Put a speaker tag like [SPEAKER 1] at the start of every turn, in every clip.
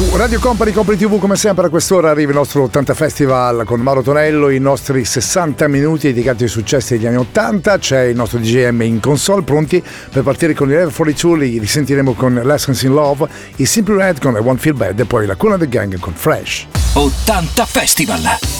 [SPEAKER 1] Su Radio Company Company TV come sempre a quest'ora arriva il nostro 80 Festival con Mauro Tonello, i nostri 60 minuti dedicati ai successi degli anni 80, c'è il nostro DJM in console pronti per partire con i Air 42, li risentiremo con Lessons in Love, i Simple Red con I Won't Feel Bad e poi la Cuna del Gang con Fresh.
[SPEAKER 2] 80 Festival!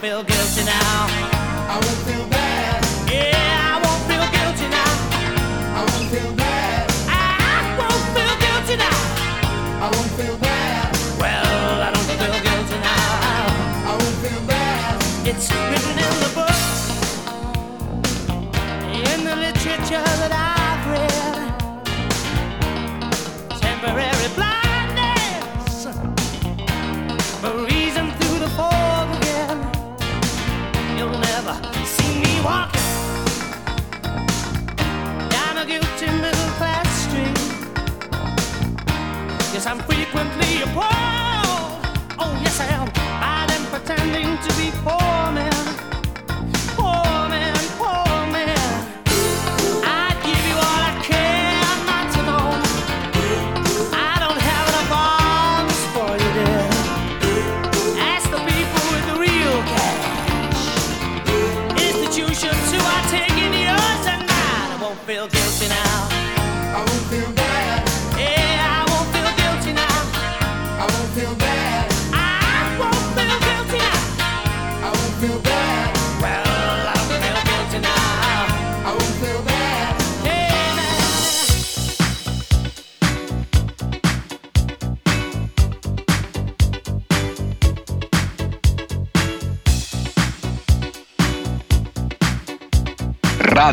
[SPEAKER 3] feel guilty now. I feel bad. I'm frequently a part.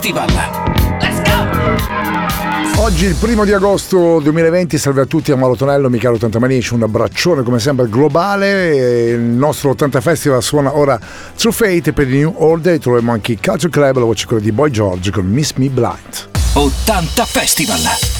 [SPEAKER 4] Festival.
[SPEAKER 1] Oggi il primo di agosto 2020, salve a tutti a Marotonello, Michele 80 Manici, un abbraccione come sempre globale, il nostro 80 Festival suona ora True Fate per il New Order, troviamo anche il Culture Club, la voce quella di Boy George con Miss Me Blind.
[SPEAKER 4] 80 Festival!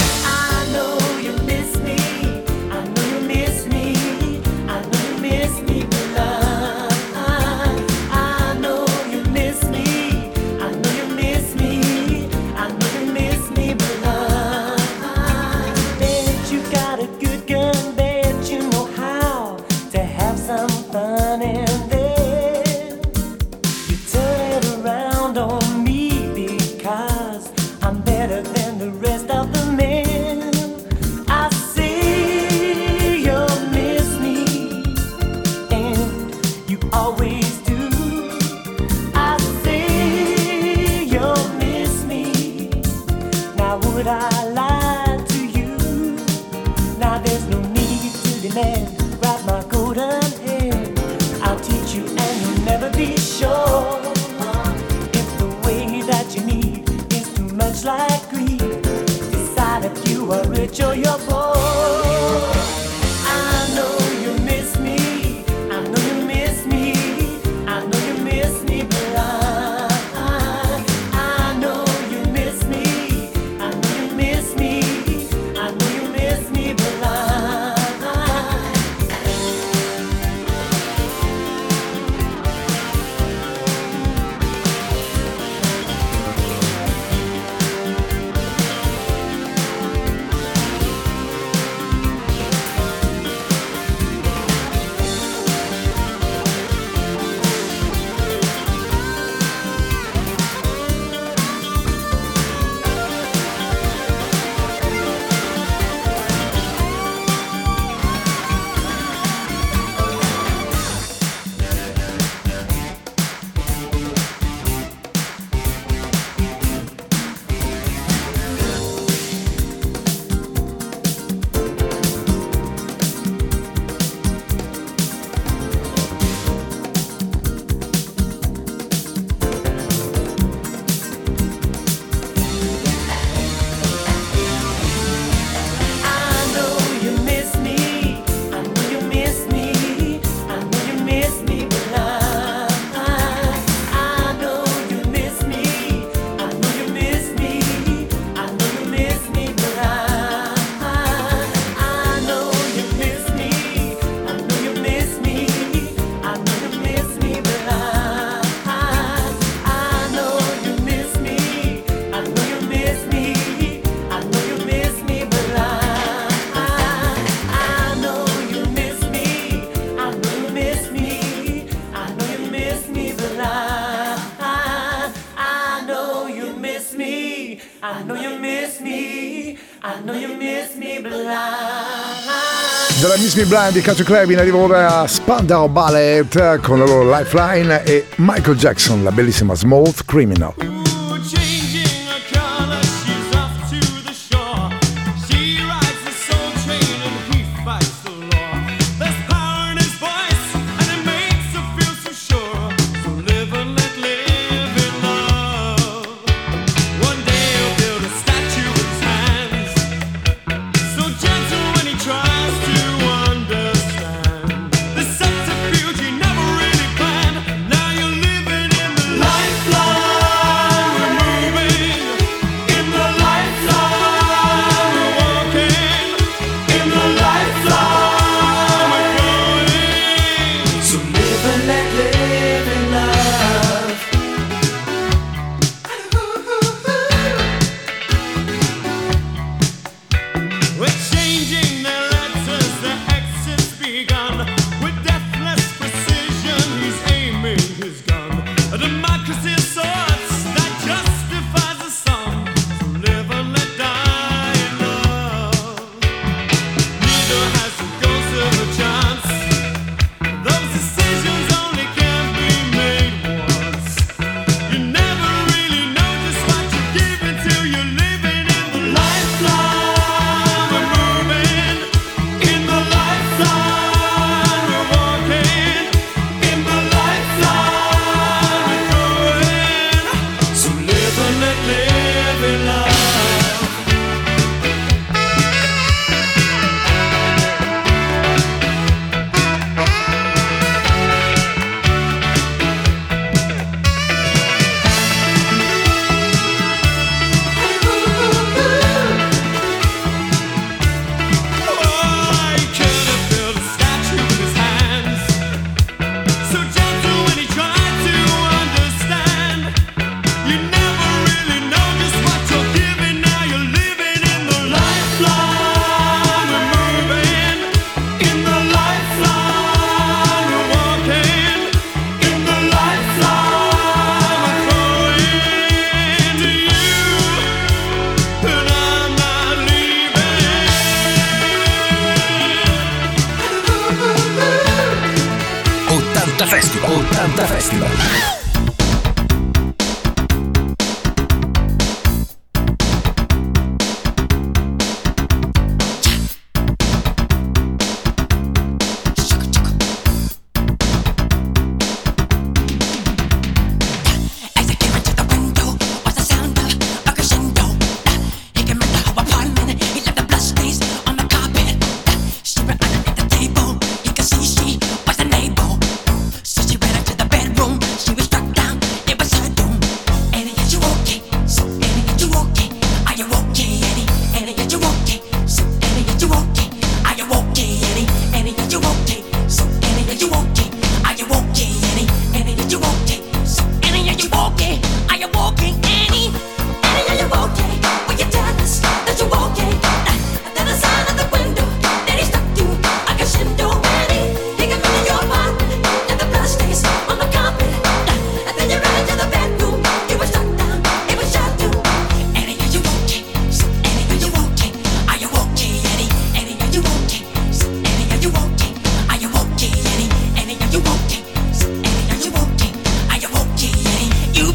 [SPEAKER 1] Kiss Me
[SPEAKER 2] Blind di Cacio Club in arrivo ora Spandau Ballet con la loro Lifeline e Michael Jackson, la bellissima Smooth Criminal.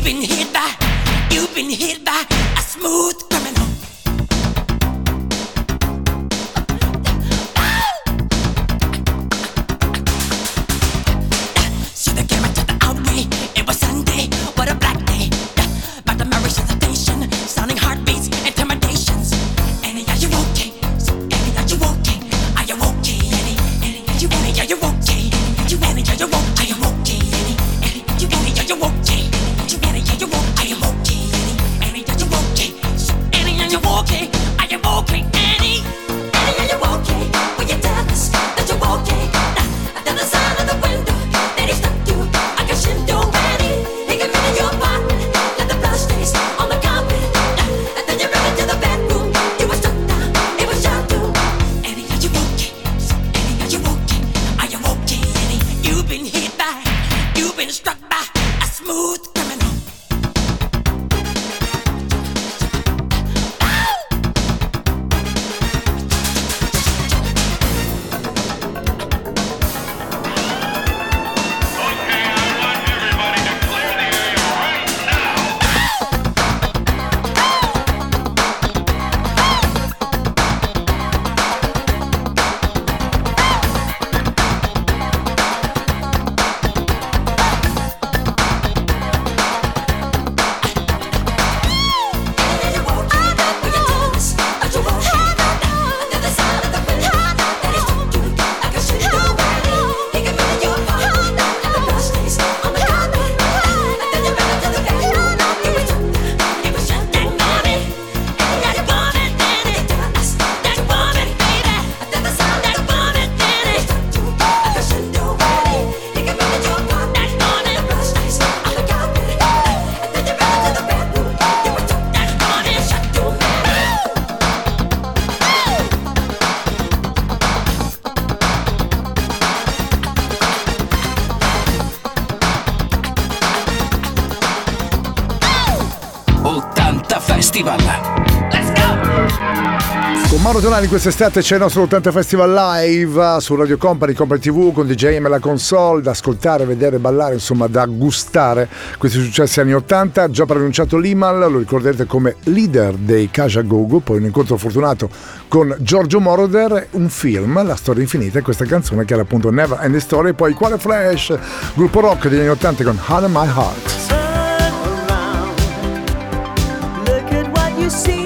[SPEAKER 5] been hit by, you've been hit by a smooth criminal.
[SPEAKER 1] domani quest'estate c'è il nostro 80 Festival Live ah, su Radio Company, Company TV con DJM e la console da ascoltare, vedere, ballare, insomma da gustare questi successi anni 80. Già pronunciato l'Imal, lo ricorderete come leader dei Kaja Gogo, poi un incontro fortunato con Giorgio Moroder, un film, La storia infinita e questa canzone che era appunto Never End the Story, poi Quale Flash, gruppo rock degli anni 80 con Hannah My Heart.
[SPEAKER 3] you see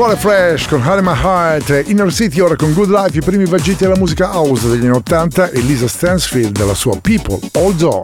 [SPEAKER 1] Scuole Fresh con Harry My Heart, eh, Inner City ora con Good Life, i primi vagiti della musica house degli anni 80 e Lisa Stansfield dalla sua People,
[SPEAKER 6] All
[SPEAKER 7] Zone.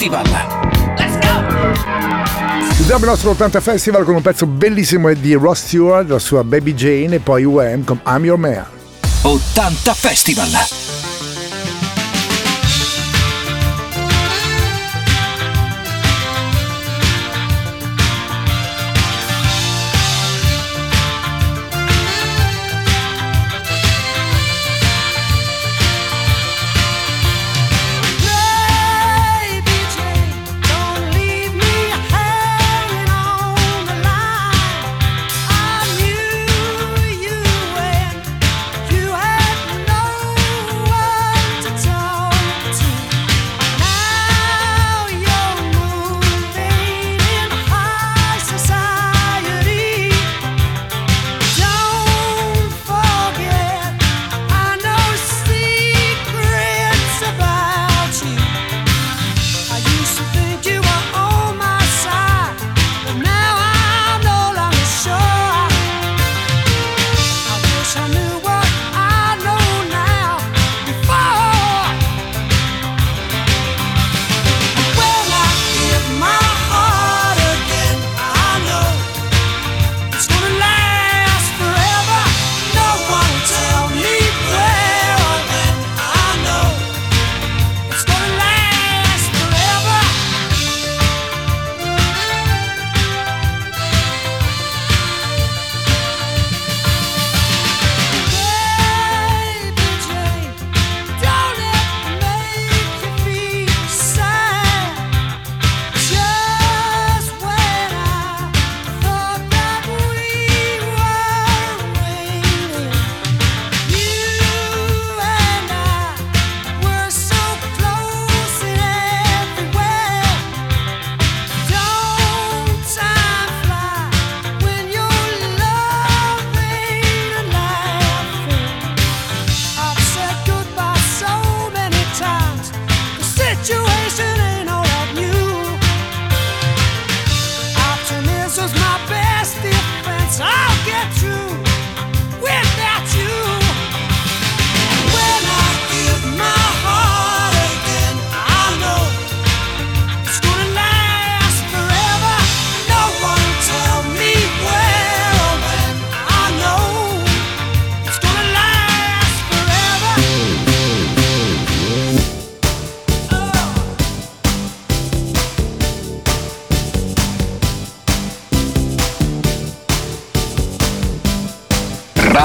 [SPEAKER 7] Festival.
[SPEAKER 8] Let's go!
[SPEAKER 1] Chiudiamo il nostro 80 Festival con un pezzo bellissimo di Ross Stewart, la sua Baby Jane e poi UM con I'm Your Man.
[SPEAKER 9] 80 Festival.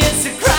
[SPEAKER 8] it's a crime.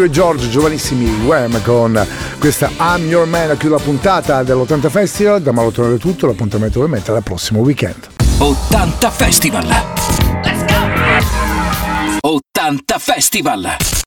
[SPEAKER 1] Andrew e George, giovanissimi Wham con questa I'm Your Man a chiudere la puntata dell'80 Festival. Da Mauro Tonello è tutto, l'appuntamento ovviamente al prossimo weekend.
[SPEAKER 4] 80 Festival. Let's go! 80 Festival.